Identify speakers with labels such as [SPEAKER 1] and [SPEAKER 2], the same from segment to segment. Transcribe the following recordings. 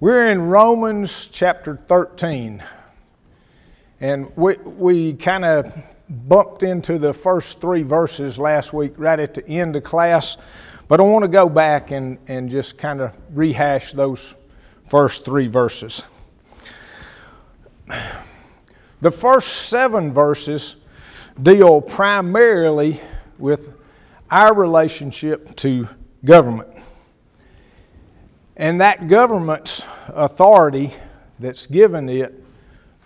[SPEAKER 1] We're in Romans chapter 13. And we, we kind of bumped into the first three verses last week, right at the end of class. But I want to go back and, and just kind of rehash those first three verses. The first seven verses deal primarily with our relationship to government and that government's authority that's given it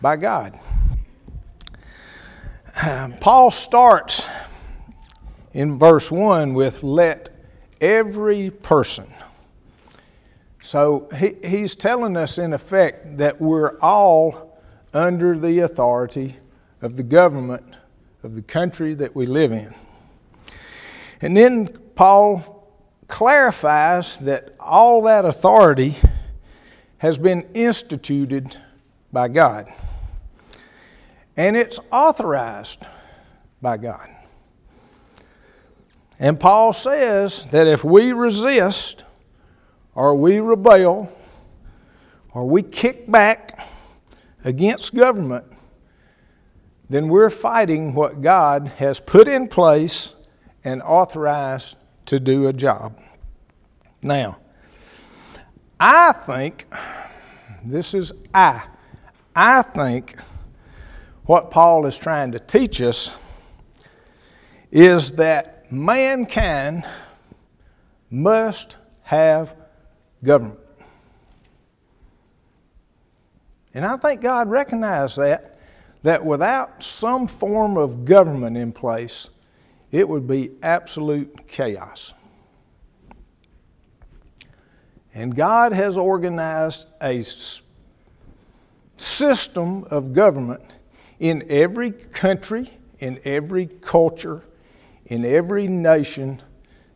[SPEAKER 1] by God. Paul starts in verse 1 with, Let every person. So he, he's telling us, in effect, that we're all under the authority of the government of the country that we live in. And then Paul clarifies that all that authority has been instituted by God. And it's authorized by God. And Paul says that if we resist, or we rebel, or we kick back against government, then we're fighting what God has put in place and authorized to do a job. Now, I think, this is I, I think what Paul is trying to teach us is that mankind must have government. And I think God recognized that, that without some form of government in place, it would be absolute chaos. And God has organized a system of government in every country, in every culture, in every nation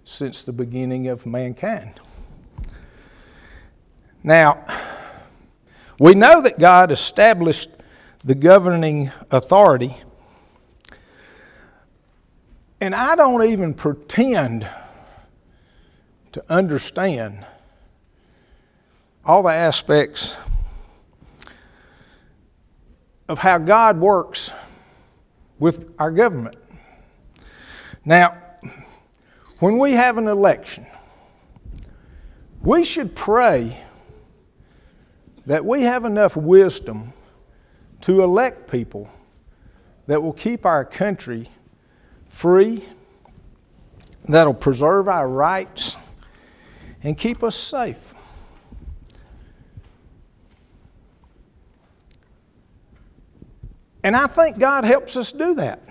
[SPEAKER 1] since the beginning of mankind. Now, we know that God established the governing authority and I don't even pretend to understand all the aspects of how God works with our government. Now, when we have an election, we should pray that we have enough wisdom to elect people that will keep our country free, that'll preserve our rights and keep us safe. And I think God helps us do that.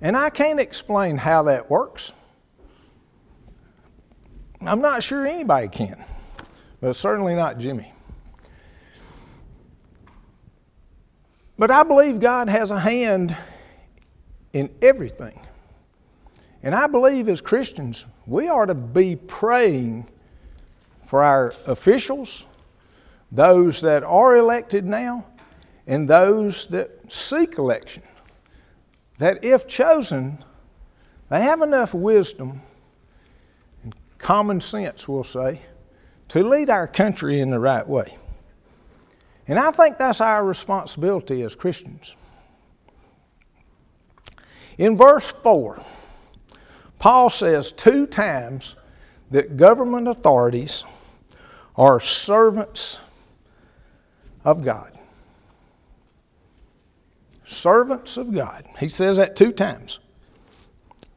[SPEAKER 1] And I can't explain how that works. I'm not sure anybody can, but certainly not Jimmy. But I believe God has a hand in everything. And I believe as Christians, we ought to be praying for our officials, those that are elected now, and those that seek election. That if chosen, they have enough wisdom and common sense, we'll say, to lead our country in the right way. And I think that's our responsibility as Christians. In verse 4, Paul says two times that government authorities are servants of God. Servants of God. He says that two times.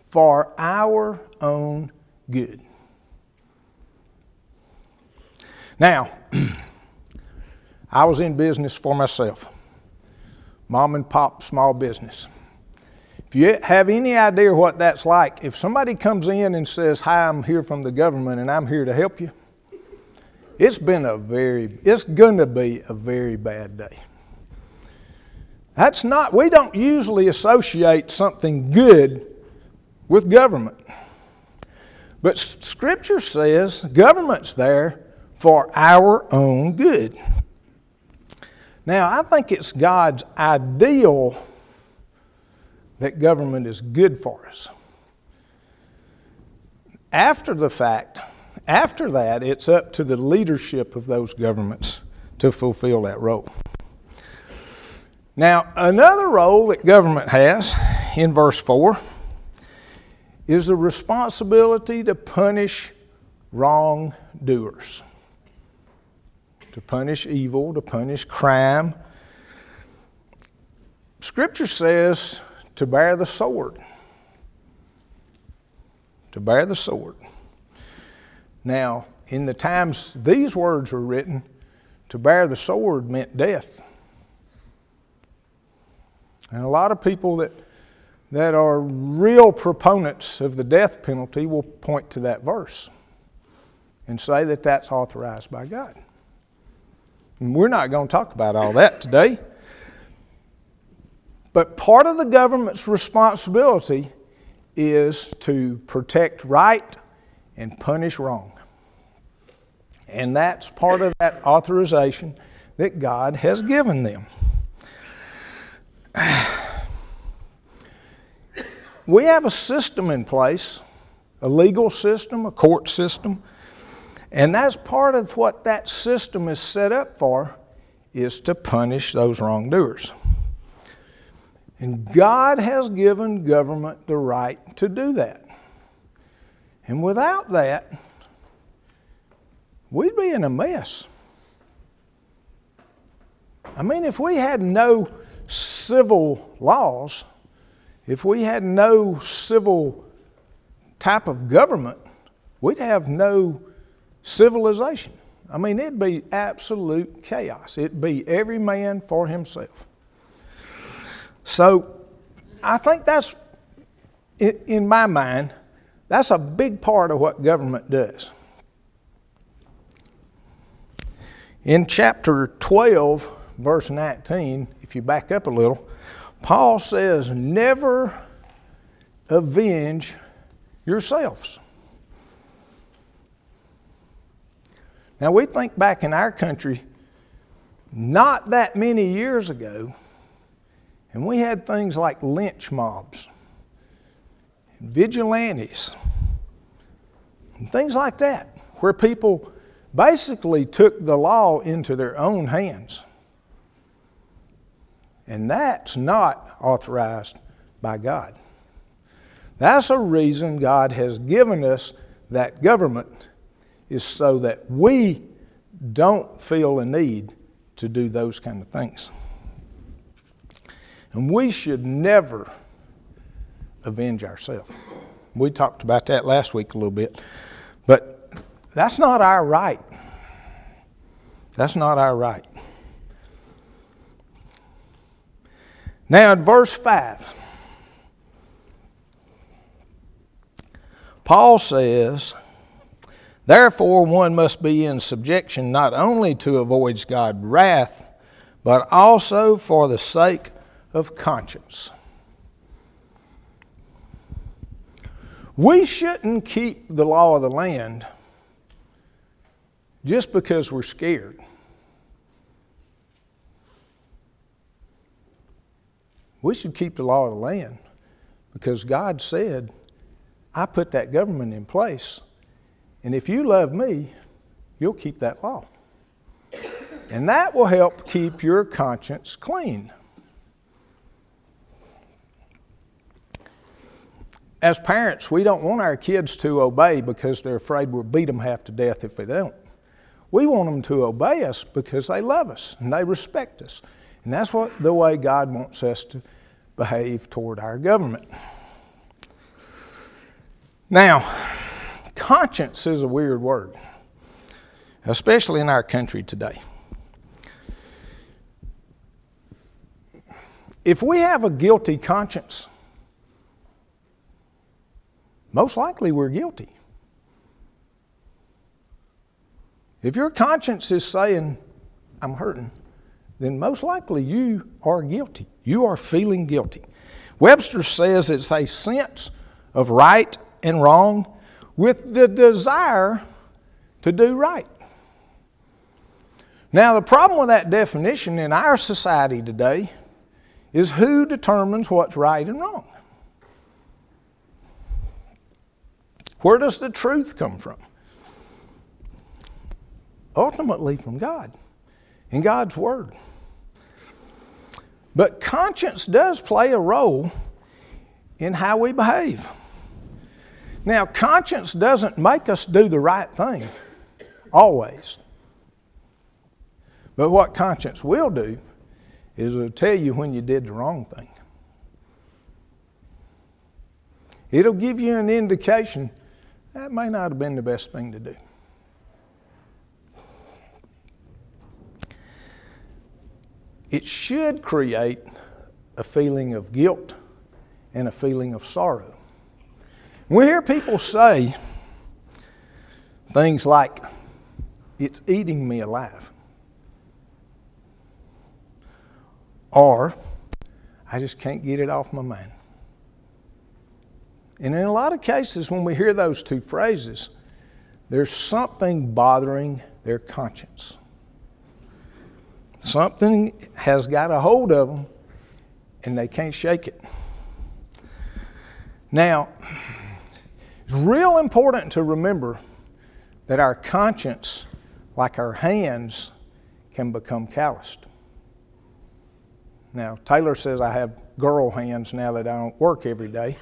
[SPEAKER 1] For our own good. Now, I was in business for myself, mom and pop small business. You have any idea what that's like, if somebody comes in and says, Hi, I'm here from the government and I'm here to help you, it's been a very, it's going to be a very bad day. That's not, we don't usually associate something good with government. But Scripture says government's there for our own good. Now, I think it's God's ideal that government is good for us. After the fact, after that, it's up to the leadership of those governments to fulfill that role. Now, another role that government has in verse 4 is the responsibility to punish wrongdoers, to punish evil, to punish crime. Scripture says to bear the sword. To bear the sword. Now, in the times these words were written, to bear the sword meant death. And a lot of people that, that are real proponents of the death penalty will point to that verse and say that that's authorized by God. And we're not going to talk about all that today. But part of the government's responsibility is to protect right and punish wrong. And that's part of that authorization that God has given them. We have a system in place, a legal system, a court system, and that's part of what that system is set up for is to punish those wrongdoers. And God has given government the right to do that. And without that, we'd be in a mess. I mean, if we had no civil laws, if we had no civil type of government, we'd have no civilization. I mean, it'd be absolute chaos. It'd be every man for himself. So I think that's, in my mind, that's a big part of what government does. In chapter 12, verse 19, if you back up a little, Paul says, Never avenge yourselves. Now, we think back in our country, not that many years ago, and we had things like lynch mobs, vigilantes, and things like that, where people basically took the law into their own hands. And that's not authorized by God. That's a reason God has given us that government, is so that we don't feel a need to do those kind of things. And we should never avenge ourselves. We talked about that last week a little bit. But that's not our right. That's not our right. Now, in verse 5, Paul says, Therefore, one must be in subjection not only to avoid God's wrath, but also for the sake of conscience. We shouldn't keep the law of the land just because we're scared. We should keep the law of the land because God said, I put that government in place, and if you love me, you'll keep that law. And that will help keep your conscience clean. As parents, we don't want our kids to obey because they're afraid we'll beat them half to death if they don't. We want them to obey us because they love us and they respect us. And that's what the way God wants us to behave toward our government. Now, conscience is a weird word, especially in our country today. If we have a guilty conscience, most likely we're guilty. If your conscience is saying, I'm hurting, then most likely you are guilty. You are feeling guilty. Webster says it's a sense of right and wrong with the desire to do right. Now, the problem with that definition in our society today is who determines what's right and wrong? Where does the truth come from? ultimately from God in God's Word. But conscience does play a role in how we behave. Now, conscience doesn't make us do the right thing, always. But what conscience will do is it'll tell you when you did the wrong thing. It'll give you an indication that may not have been the best thing to do. It should create a feeling of guilt and a feeling of sorrow. We hear people say things like, it's eating me alive. Or, I just can't get it off my mind. And in a lot of cases, when we hear those two phrases, there's something bothering their conscience. Something has got a hold of them and they can't shake it. Now, it's real important to remember that our conscience, like our hands, can become calloused. Now, Taylor says I have girl hands now that I don't work every day.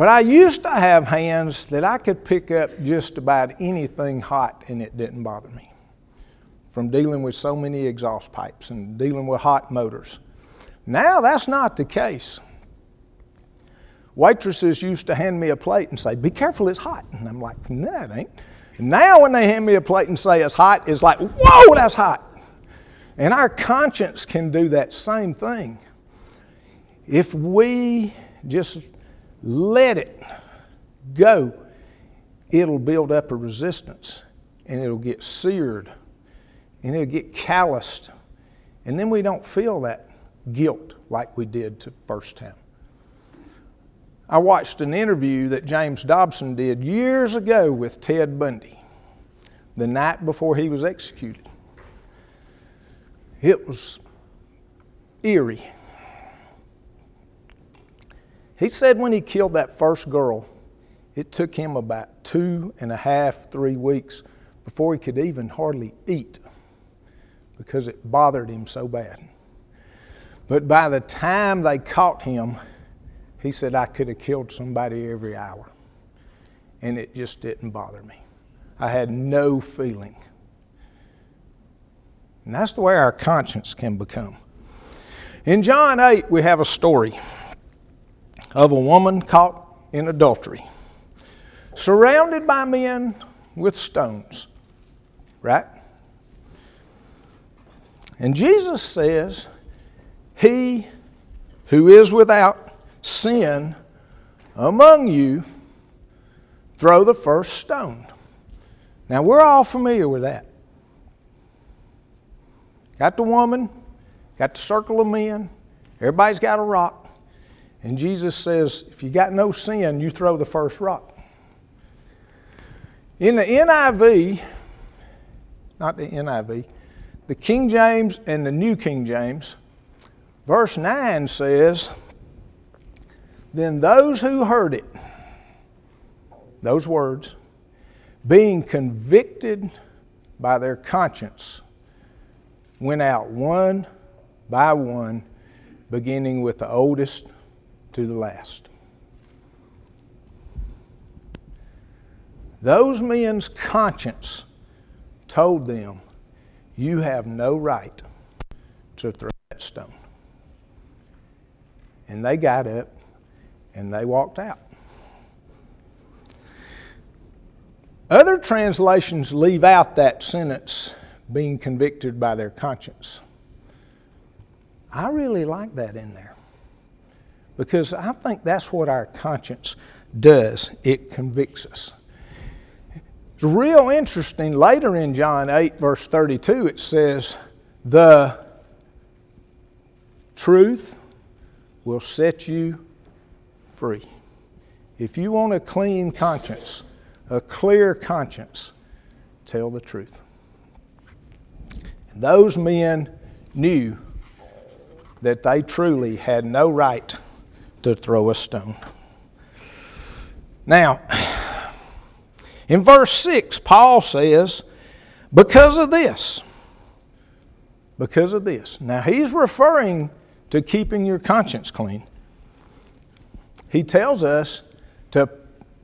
[SPEAKER 1] But I used to have hands that I could pick up just about anything hot and it didn't bother me. From dealing with so many exhaust pipes and dealing with hot motors. Now that's not the case. Waitresses used to hand me a plate and say, Be careful, it's hot. And I'm like, No, it ain't. Now when they hand me a plate and say it's hot, it's like, Whoa, that's hot. And our conscience can do that same thing. If we just let it go, it'll build up a resistance and it'll get seared and it'll get calloused. And then we don't feel that guilt like we did the first time. I watched an interview that James Dobson did years ago with Ted Bundy, the night before he was executed. It was eerie. He said when he killed that first girl, it took him about two and a half, three weeks before he could even hardly eat because it bothered him so bad. But by the time they caught him, he said, I could have killed somebody every hour. And it just didn't bother me. I had no feeling. And that's the way our conscience can become. In John 8, we have a story of a woman caught in adultery, surrounded by men with stones. Right? And Jesus says, He who is without sin among you, throw the first stone. Now, we're all familiar with that. Got the woman, got the circle of men, everybody's got a rock. And Jesus says, if you got no sin, you throw the first rock. In the NIV, not the NIV, the King James and the New King James, verse 9 says, Then those who heard it, those words, being convicted by their conscience, went out one by one, beginning with the oldest to the last. Those men's conscience told them, You have no right to throw that stone. And they got up and they walked out. Other translations leave out that sentence, being convicted by their conscience. I really like that in there because I think that's what our conscience does. It convicts us. It's real interesting. Later in John 8, verse 32, it says, The truth will set you free. If you want a clean conscience, a clear conscience, tell the truth. And those men knew that they truly had no right to throw a stone. Now, in verse 6, Paul says, Because of this. Because of this. Now, he's referring to keeping your conscience clean. He tells us to,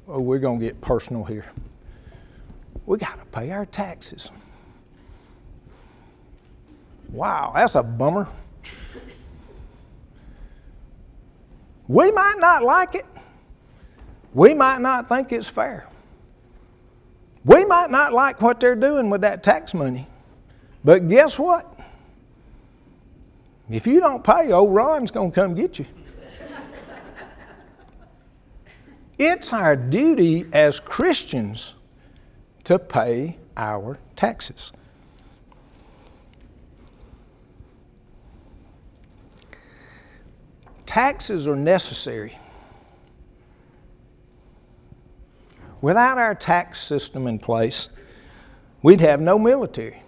[SPEAKER 1] oh, we're going to get personal here. We got to pay our taxes. Wow, that's a bummer. We might not like it. We might not think it's fair. We might not like what they're doing with that tax money. But guess what? If you don't pay, old Ron's going to come get you. it's our duty as Christians to pay our taxes. Taxes are necessary. Without our tax system in place, we'd have no military.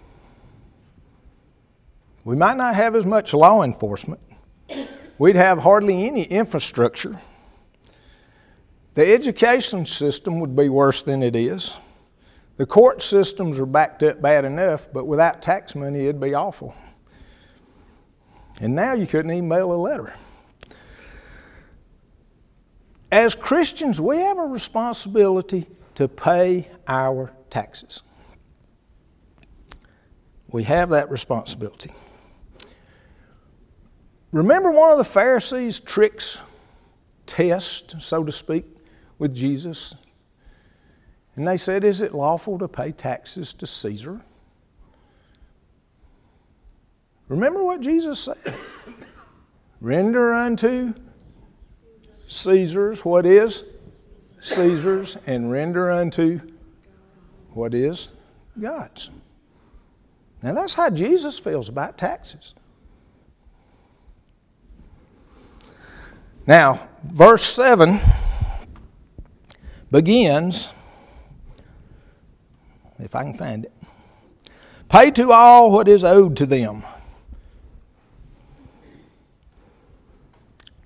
[SPEAKER 1] We might not have as much law enforcement. We'd have hardly any infrastructure. The education system would be worse than it is. The court systems are backed up bad enough, but without tax money, it'd be awful. And now you couldn't even mail a letter. As Christians, we have a responsibility to pay our taxes. We have that responsibility. Remember one of the Pharisees' tricks, test, so to speak, with Jesus? And they said, Is it lawful to pay taxes to Caesar? Remember what Jesus said? Render unto Caesar's what is Caesar's, and render unto what is God's. Now that's how Jesus feels about taxes. Now, verse 7 begins, if I can find it, pay to all what is owed to them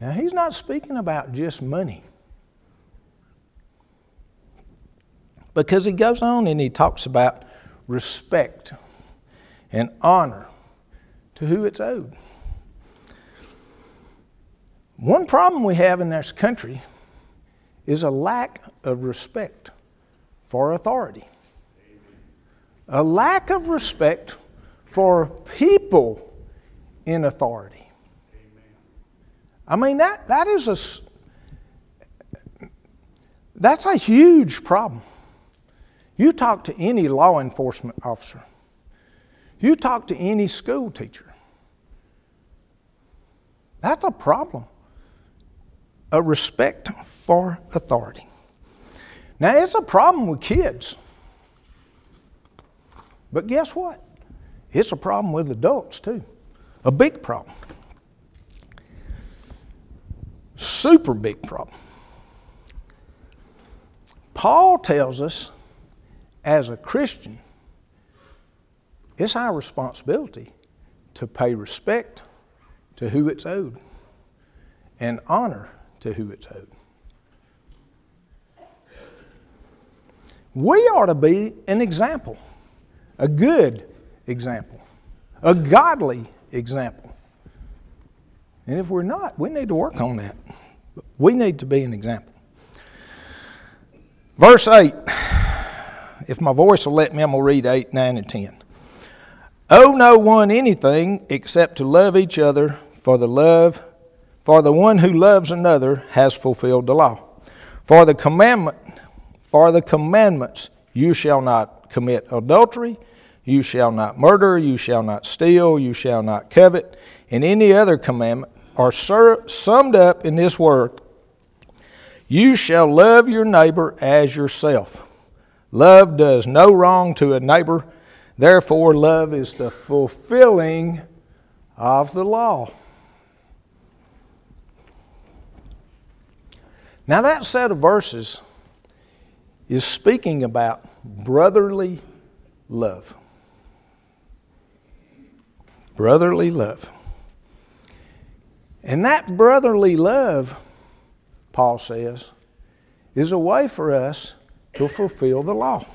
[SPEAKER 1] Now, he's not speaking about just money. Because he goes on and he talks about respect and honor to who it's owed. One problem we have in this country is a lack of respect for authority, a lack of respect for people in authority. I mean, that, that is a, that's a huge problem. You talk to any law enforcement officer, you talk to any school teacher. That's a problem. A respect for authority. Now, it's a problem with kids. But guess what? It's a problem with adults too. A big problem. Super big problem. Paul tells us as a Christian, it's our responsibility to pay respect to who it's owed and honor to who it's owed. We ought to be an example, a good example, a godly example. And if we're not, we need to work on that. We need to be an example. Verse 8. If my voice will let me, I'm going to read 8, 9, and 10. Owe no one anything except to love each other, for the love, for the one who loves another has fulfilled the law. For the commandment, for the commandments, you shall not commit adultery, you shall not murder, you shall not steal, you shall not covet, and any other commandment are summed up in this word You shall love your neighbor as yourself. Love does no wrong to a neighbor, therefore, love is the fulfilling of the law. Now, that set of verses is speaking about brotherly love. Brotherly love. And that brotherly love, Paul says, is a way for us to fulfill the law.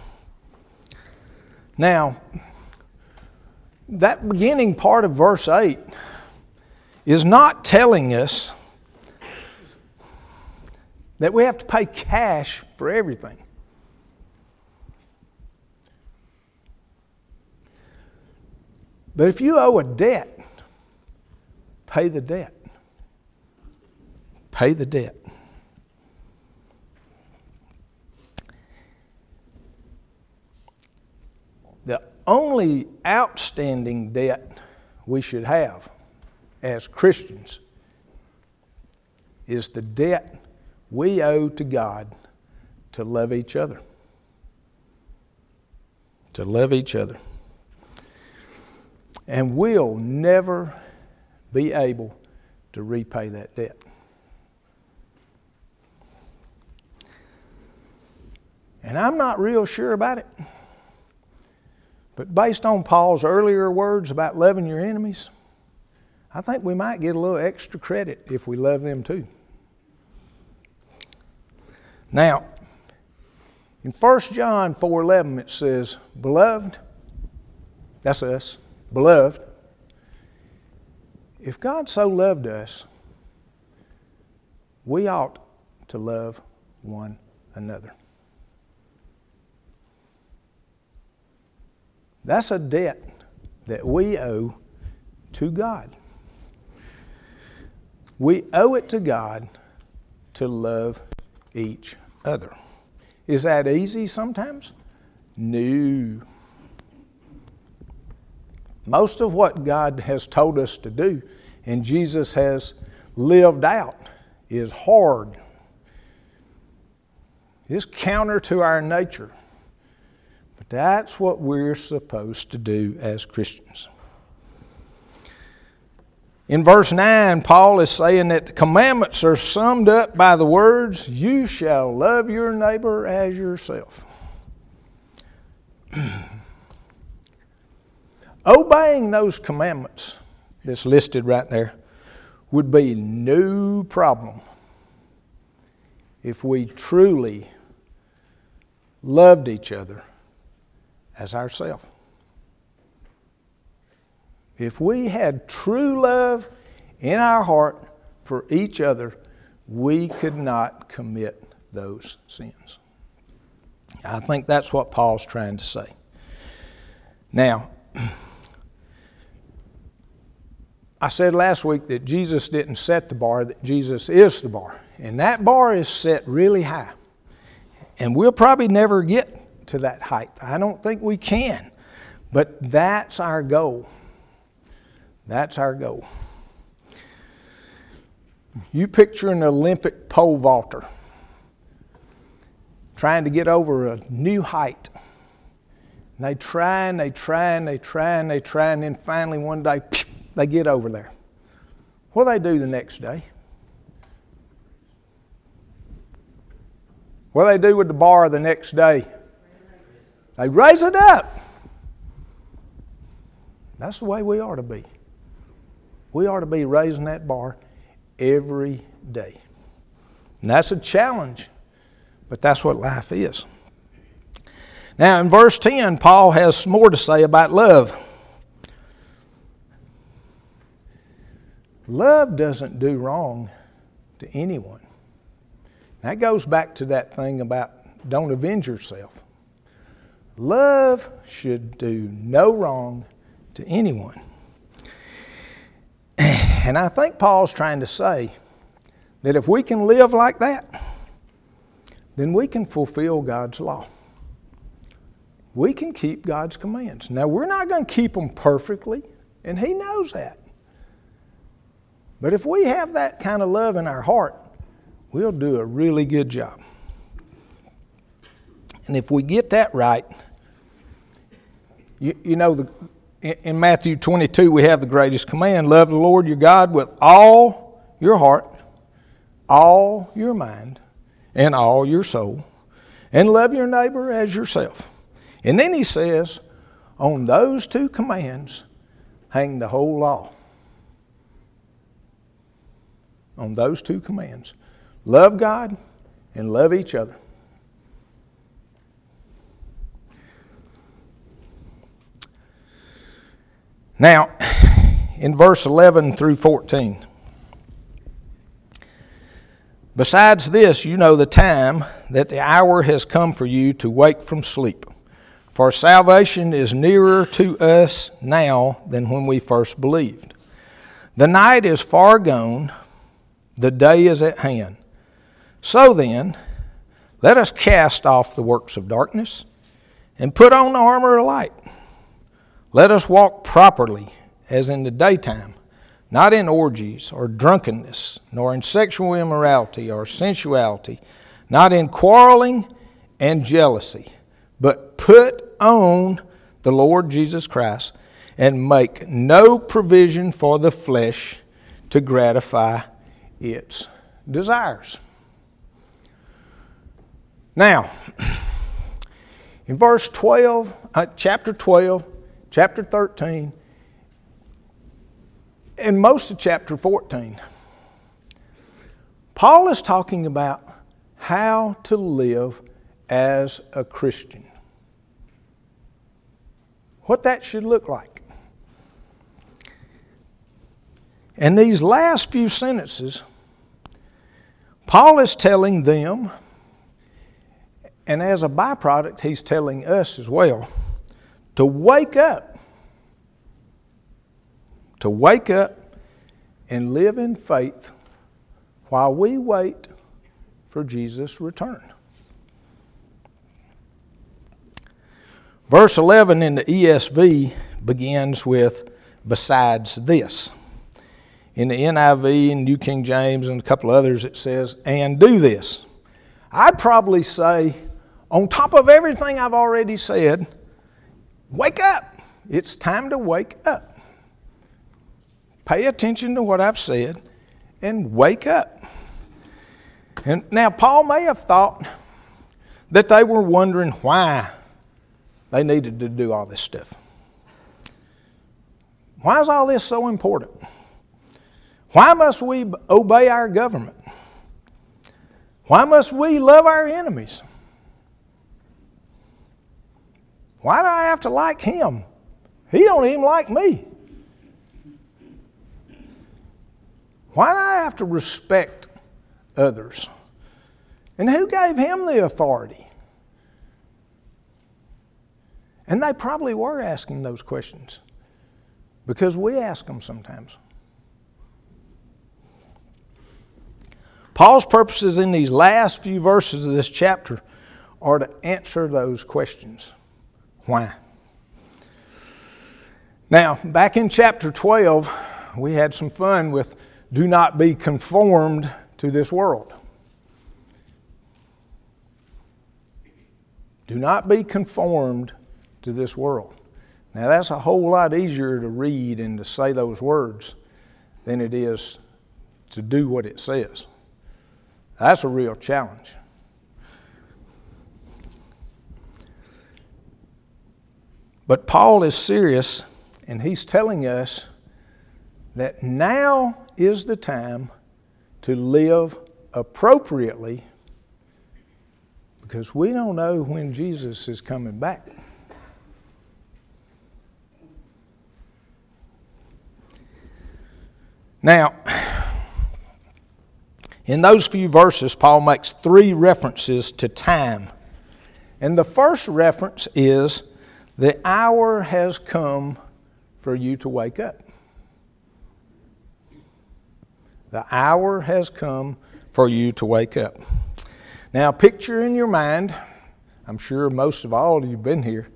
[SPEAKER 1] Now, that beginning part of verse 8 is not telling us that we have to pay cash for everything. But if you owe a debt, pay the debt. Pay the debt. The only outstanding debt we should have as Christians is the debt we owe to God to love each other. To love each other. And we'll never be able to repay that debt. And I'm not real sure about it. But based on Paul's earlier words about loving your enemies, I think we might get a little extra credit if we love them too. Now, in 1 John 4:11 it says, "Beloved, that's us, beloved, if God so loved us, we ought to love one another." That's a debt that we owe to God. We owe it to God to love each other. Is that easy sometimes? No. Most of what God has told us to do and Jesus has lived out is hard. It's counter to our nature. That's what we're supposed to do as Christians. In verse 9, Paul is saying that the commandments are summed up by the words, You shall love your neighbor as yourself. Obeying those commandments that's listed right there would be no problem if we truly loved each other as ourselves. If we had true love in our heart for each other, we could not commit those sins. I think that's what Paul's trying to say. Now, I said last week that Jesus didn't set the bar, that Jesus is the bar. And that bar is set really high. And we'll probably never get to that height. I don't think we can. But that's our goal. That's our goal. You picture an Olympic pole vaulter trying to get over a new height. And they try and they try and they try and they try, and then finally one day they get over there. What do they do the next day? What do they do with the bar the next day? They raise it up. That's the way we are to be. We are to be raising that bar every day. And that's a challenge, but that's what life is. Now, in verse 10, Paul has more to say about love. Love doesn't do wrong to anyone. That goes back to that thing about don't avenge yourself. Love should do no wrong to anyone. And I think Paul's trying to say that if we can live like that, then we can fulfill God's law. We can keep God's commands. Now, we're not going to keep them perfectly, and He knows that. But if we have that kind of love in our heart, we'll do a really good job. And if we get that right, you, you know, the, in Matthew 22, we have the greatest command love the Lord your God with all your heart, all your mind, and all your soul, and love your neighbor as yourself. And then he says, on those two commands hang the whole law. On those two commands love God and love each other. Now, in verse 11 through 14, besides this, you know the time that the hour has come for you to wake from sleep. For salvation is nearer to us now than when we first believed. The night is far gone, the day is at hand. So then, let us cast off the works of darkness and put on the armor of light. Let us walk properly as in the daytime, not in orgies or drunkenness, nor in sexual immorality or sensuality, not in quarreling and jealousy, but put on the Lord Jesus Christ and make no provision for the flesh to gratify its desires. Now, in verse 12, uh, chapter 12, chapter 13, and most of chapter 14, Paul is talking about how to live as a Christian. What that should look like. And these last few sentences, Paul is telling them and as a byproduct, he's telling us as well to wake up. To wake up and live in faith while we wait for Jesus' return. Verse 11 in the ESV begins with, besides this. In the NIV and New King James and a couple others, it says, and do this. I'd probably say, on top of everything I've already said, wake up. It's time to wake up. Pay attention to what I've said and wake up. And now, Paul may have thought that they were wondering why they needed to do all this stuff. Why is all this so important? Why must we obey our government? Why must we love our enemies? Why do I have to like him? He don't even like me. Why do I have to respect others? And who gave him the authority? And they probably were asking those questions because we ask them sometimes. Paul's purposes in these last few verses of this chapter are to answer those questions. Why? Now, back in chapter 12, we had some fun with do not be conformed to this world. Do not be conformed to this world. Now, that's a whole lot easier to read and to say those words than it is to do what it says. That's a real challenge. But Paul is serious, and he's telling us that now is the time to live appropriately because we don't know when Jesus is coming back. Now, in those few verses, Paul makes three references to time. And the first reference is the hour has come for you to wake up. The hour has come for you to wake up. Now, picture in your mind, I'm sure most of all you've been here.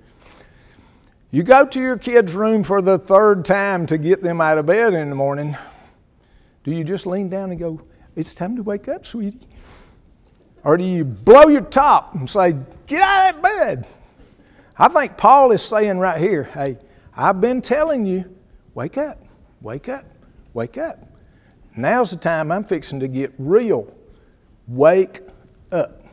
[SPEAKER 1] You go to your kid's room for the third time to get them out of bed in the morning. Do you just lean down and go, It's time to wake up, sweetie? Or do you blow your top and say, Get out of that bed? I think Paul is saying right here, hey, I've been telling you, wake up, wake up, wake up. Now's the time I'm fixing to get real. Wake up.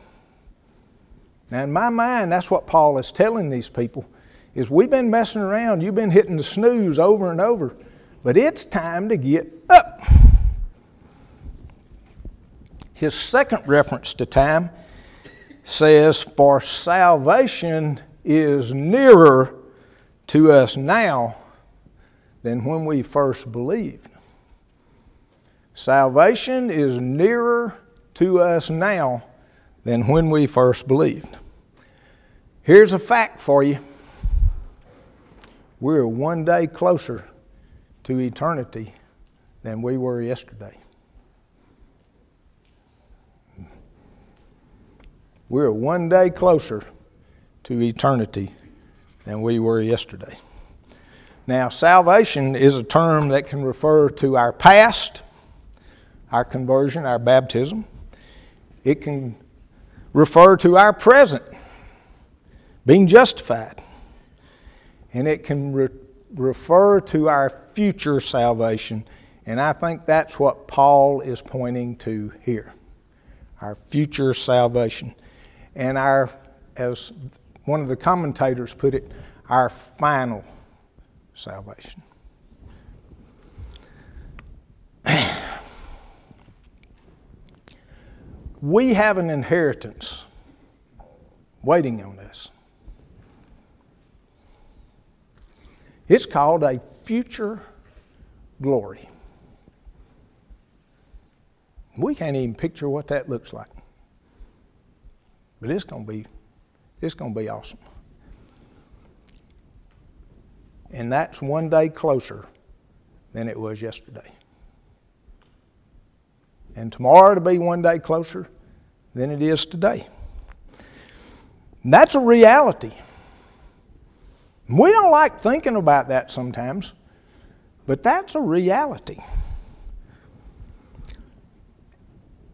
[SPEAKER 1] Now, in my mind, that's what Paul is telling these people is we've been messing around, you've been hitting the snooze over and over, but it's time to get up. His second reference to time says, For salvation is nearer to us now than when we first believed. Salvation is nearer to us now than when we first believed. Here's a fact for you we're one day closer to eternity than we were yesterday. We're one day closer to eternity than we were yesterday. Now, salvation is a term that can refer to our past, our conversion, our baptism. It can refer to our present, being justified. And it can re- refer to our future salvation. And I think that's what Paul is pointing to here our future salvation. And our, as one of the commentators put it, our final salvation. we have an inheritance waiting on us. It's called a future glory. We can't even picture what that looks like. But it's going to be it's going to be awesome. And that's one day closer than it was yesterday. And tomorrow to be one day closer than it is today. And that's a reality. We don't like thinking about that sometimes, but that's a reality.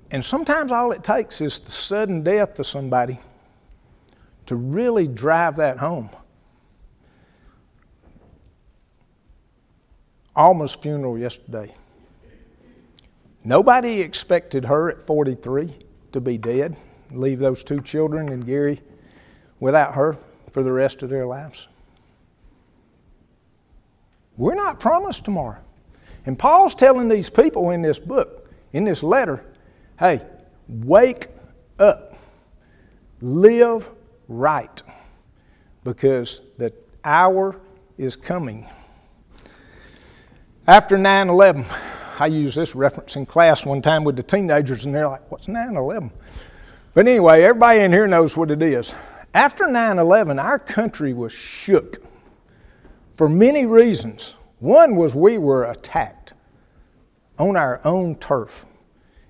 [SPEAKER 1] And sometimes all it takes is the sudden death of somebody to really drive that home. Alma's funeral yesterday. Nobody expected her at 43 to be dead, leave those two children and Gary without her for the rest of their lives. We're not promised tomorrow. And Paul's telling these people in this book, in this letter, hey, wake up. Live right because the hour is coming. After 9 11, I used this reference in class one time with the teenagers, and they're like, What's 9 11? But anyway, everybody in here knows what it is. After 9 11, our country was shook for many reasons. One was we were attacked on our own turf,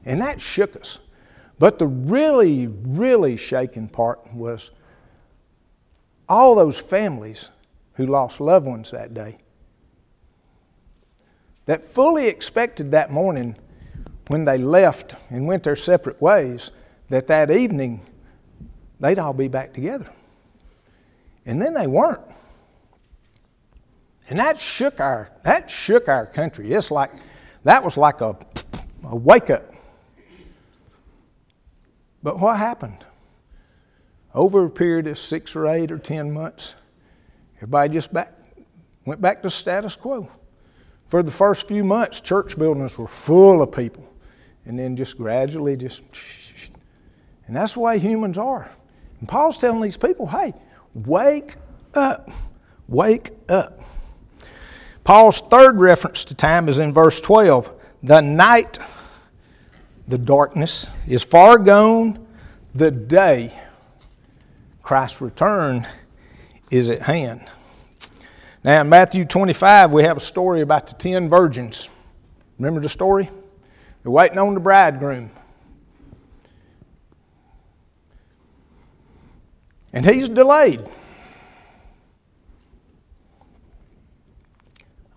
[SPEAKER 1] and that shook us. But the really, really shaking part was all those families who lost loved ones that day that fully expected that morning when they left and went their separate ways that that evening they'd all be back together. And then they weren't. And that shook our that shook our country. It's like that was like a, a wake up. But what happened? Over a period of six or eight or ten months, everybody just back, went back to status quo. For the first few months, church buildings were full of people. And then just gradually, just. And that's the way humans are. And Paul's telling these people, hey, wake up. Wake up. Paul's third reference to time is in verse 12. The night, the darkness, is far gone, the day Christ's return is at hand. Now, in Matthew 25, we have a story about the ten virgins. Remember the story? They're waiting on the bridegroom. And he's delayed.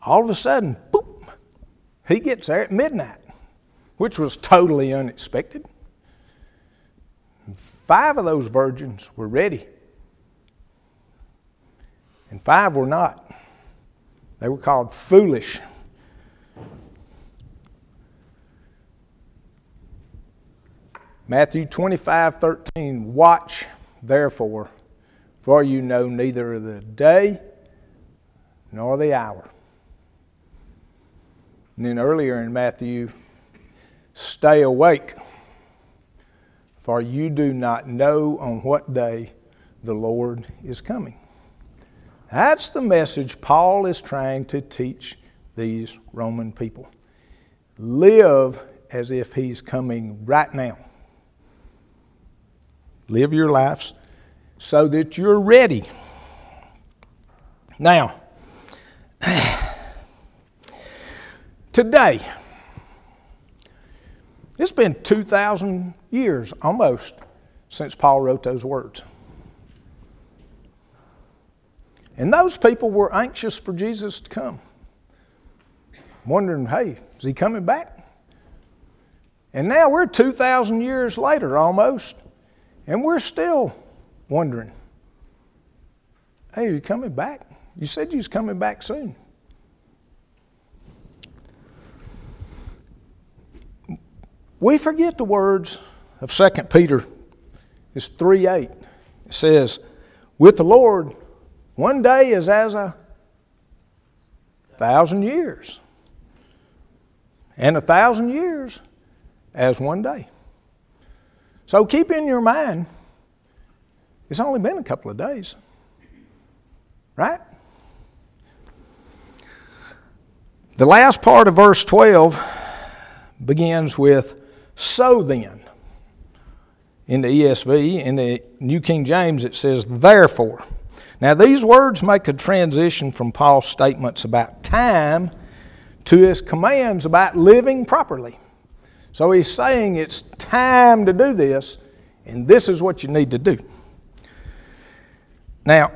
[SPEAKER 1] All of a sudden, boop, he gets there at midnight, which was totally unexpected. Five of those virgins were ready, and five were not. They were called foolish. Matthew 25, 13. Watch, therefore, for you know neither the day nor the hour. And then earlier in Matthew, stay awake for you do not know on what day the Lord is coming. That's the message Paul is trying to teach these Roman people. Live as if he's coming right now. Live your lives so that you're ready. Now, today, it's been 2,000 years almost since Paul wrote those words. And those people were anxious for Jesus to come, wondering, hey, is he coming back? And now we're 2,000 years later almost, and we're still wondering, hey, are you coming back? You said you was coming back soon. We forget the words of 2 Peter. It's 3 8. It says, With the Lord, one day is as a thousand years, and a thousand years as one day. So keep in your mind, it's only been a couple of days, right? The last part of verse 12 begins with, So then. In the ESV, in the New King James, it says, Therefore. Now, these words make a transition from Paul's statements about time to his commands about living properly. So he's saying it's time to do this, and this is what you need to do. Now,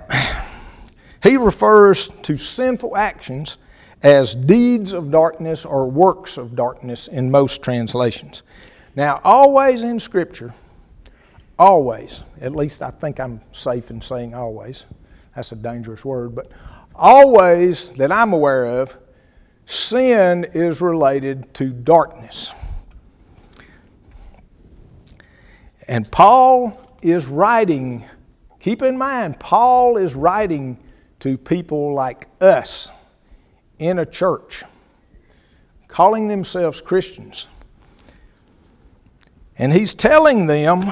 [SPEAKER 1] he refers to sinful actions as deeds of darkness or works of darkness in most translations. Now, always in Scripture, always, at least I think I'm safe in saying always, that's a dangerous word, but always that I'm aware of, sin is related to darkness. And Paul is writing, keep in mind, Paul is writing to people like us in a church, calling themselves Christians. And he's telling them,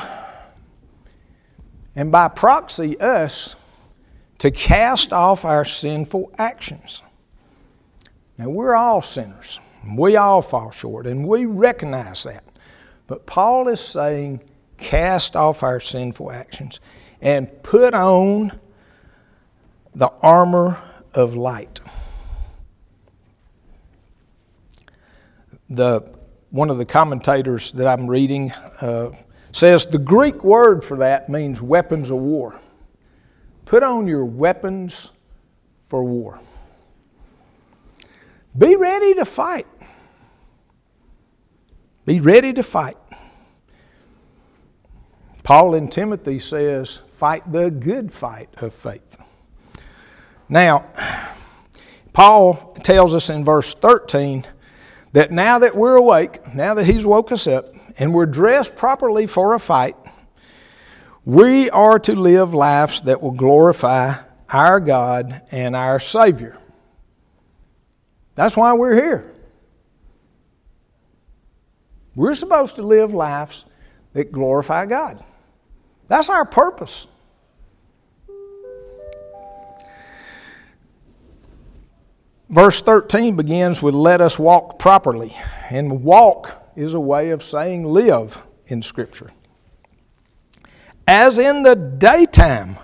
[SPEAKER 1] and by proxy, us, to cast off our sinful actions. Now, we're all sinners. We all fall short, and we recognize that. But Paul is saying, cast off our sinful actions and put on the armor of light. The, one of the commentators that I'm reading uh, says the Greek word for that means weapons of war. Put on your weapons for war. Be ready to fight. Be ready to fight. Paul in Timothy says, fight the good fight of faith. Now, Paul tells us in verse 13 that now that we're awake, now that he's woke us up, and we're dressed properly for a fight, we are to live lives that will glorify our God and our Savior. That's why we're here. We're supposed to live lives that glorify God. That's our purpose. Verse 13 begins with, Let us walk properly. And walk is a way of saying live in Scripture as in the daytime.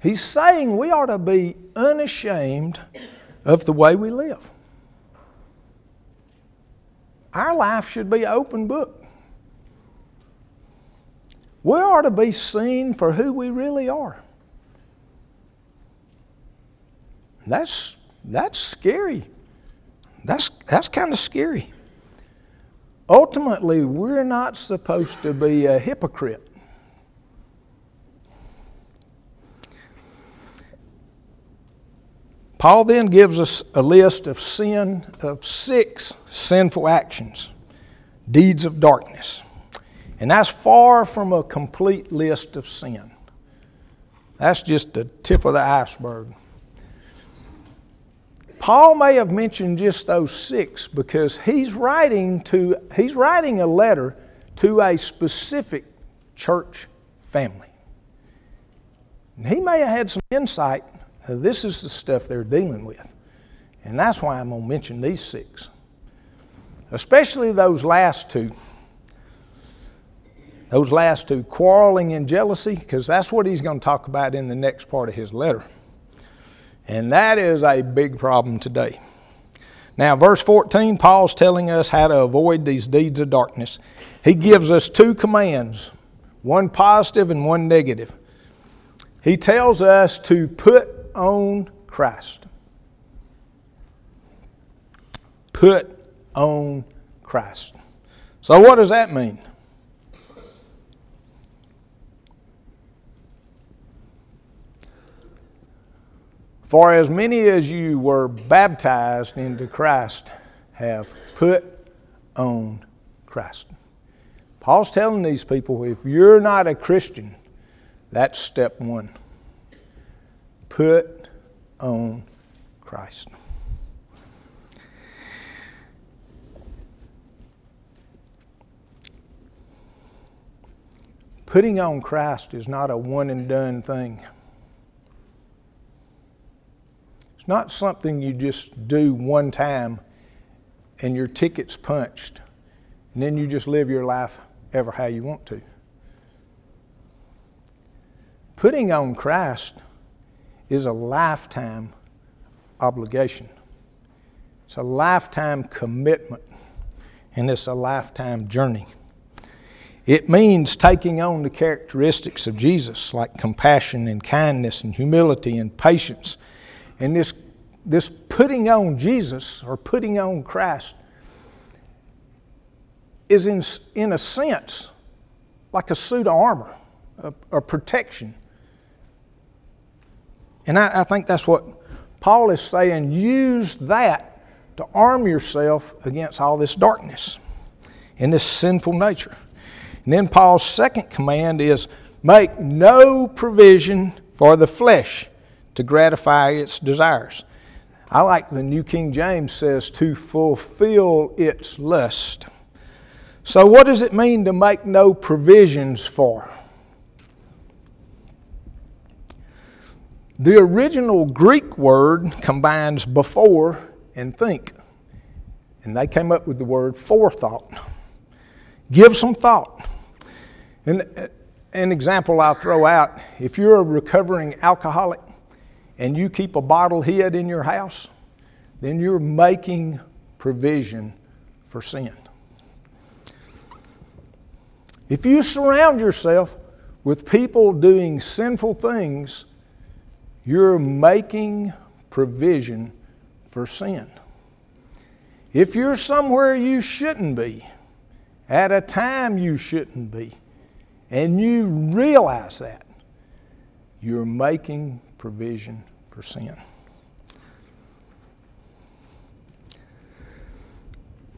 [SPEAKER 1] He's saying we ought to be unashamed of the way we live. Our life should be open book. We ought to be seen for who we really are. That's, that's scary. That's, that's kind of scary. Ultimately, we're not supposed to be a hypocrite. Paul then gives us a list of sin of six sinful actions, deeds of darkness. And that's far from a complete list of sin. That's just the tip of the iceberg. Paul may have mentioned just those six because he's writing to he's writing a letter to a specific church family. And he may have had some insight. Uh, this is the stuff they're dealing with. And that's why I'm going to mention these six, especially those last two. Those last two, quarreling and jealousy, because that's what he's going to talk about in the next part of his letter. And that is a big problem today. Now, verse 14, Paul's telling us how to avoid these deeds of darkness. He gives us two commands one positive and one negative. He tells us to put on Christ. Put on Christ. So, what does that mean? For as many as you were baptized into Christ have put on Christ. Paul's telling these people if you're not a Christian, that's step one. Put on Christ. Putting on Christ is not a one and done thing. It's not something you just do one time and your ticket's punched and then you just live your life ever how you want to. Putting on Christ is a lifetime obligation. It's a lifetime commitment, and it's a lifetime journey. It means taking on the characteristics of Jesus, like compassion and kindness and humility and patience and this, this putting on Jesus or putting on Christ is, in, in a sense, like a suit of armor, a, a protection. And I, I think that's what Paul is saying. Use that to arm yourself against all this darkness and this sinful nature. And then Paul's second command is make no provision for the flesh to gratify its desires. I like the New King James says to fulfill its lust. So, what does it mean to make no provisions for? The original Greek word combines before and think, and they came up with the word forethought. Give some thought. And an example I'll throw out if you're a recovering alcoholic, and you keep a bottle hid in your house, then you're making provision for sin. If you surround yourself with people doing sinful things, you're making provision for sin. If you're somewhere you shouldn't be, at a time you shouldn't be, and you realize that, you're making provision for sin.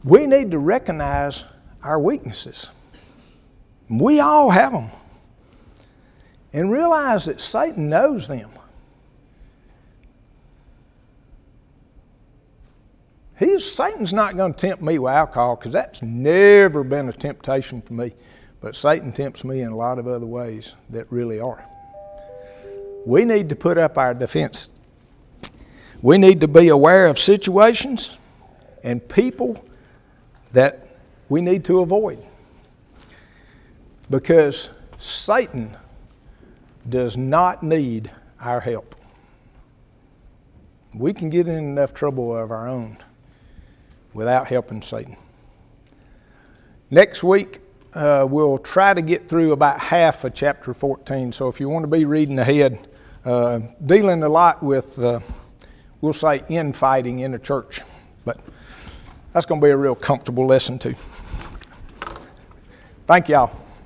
[SPEAKER 1] We need to recognize our weaknesses. We all have them. And realize that Satan knows them. He's, Satan's not going to tempt me with alcohol because that's never been a temptation for me. But Satan tempts me in a lot of other ways that really are. We need to put up our defense. We need to be aware of situations and people that we need to avoid. Because Satan does not need our help. We can get in enough trouble of our own without helping Satan. Next week, uh, we'll try to get through about half of chapter 14. So if you want to be reading ahead, uh, dealing a lot with, uh, we'll say, infighting in the church. But that's going to be a real comfortable lesson, too. Thank y'all.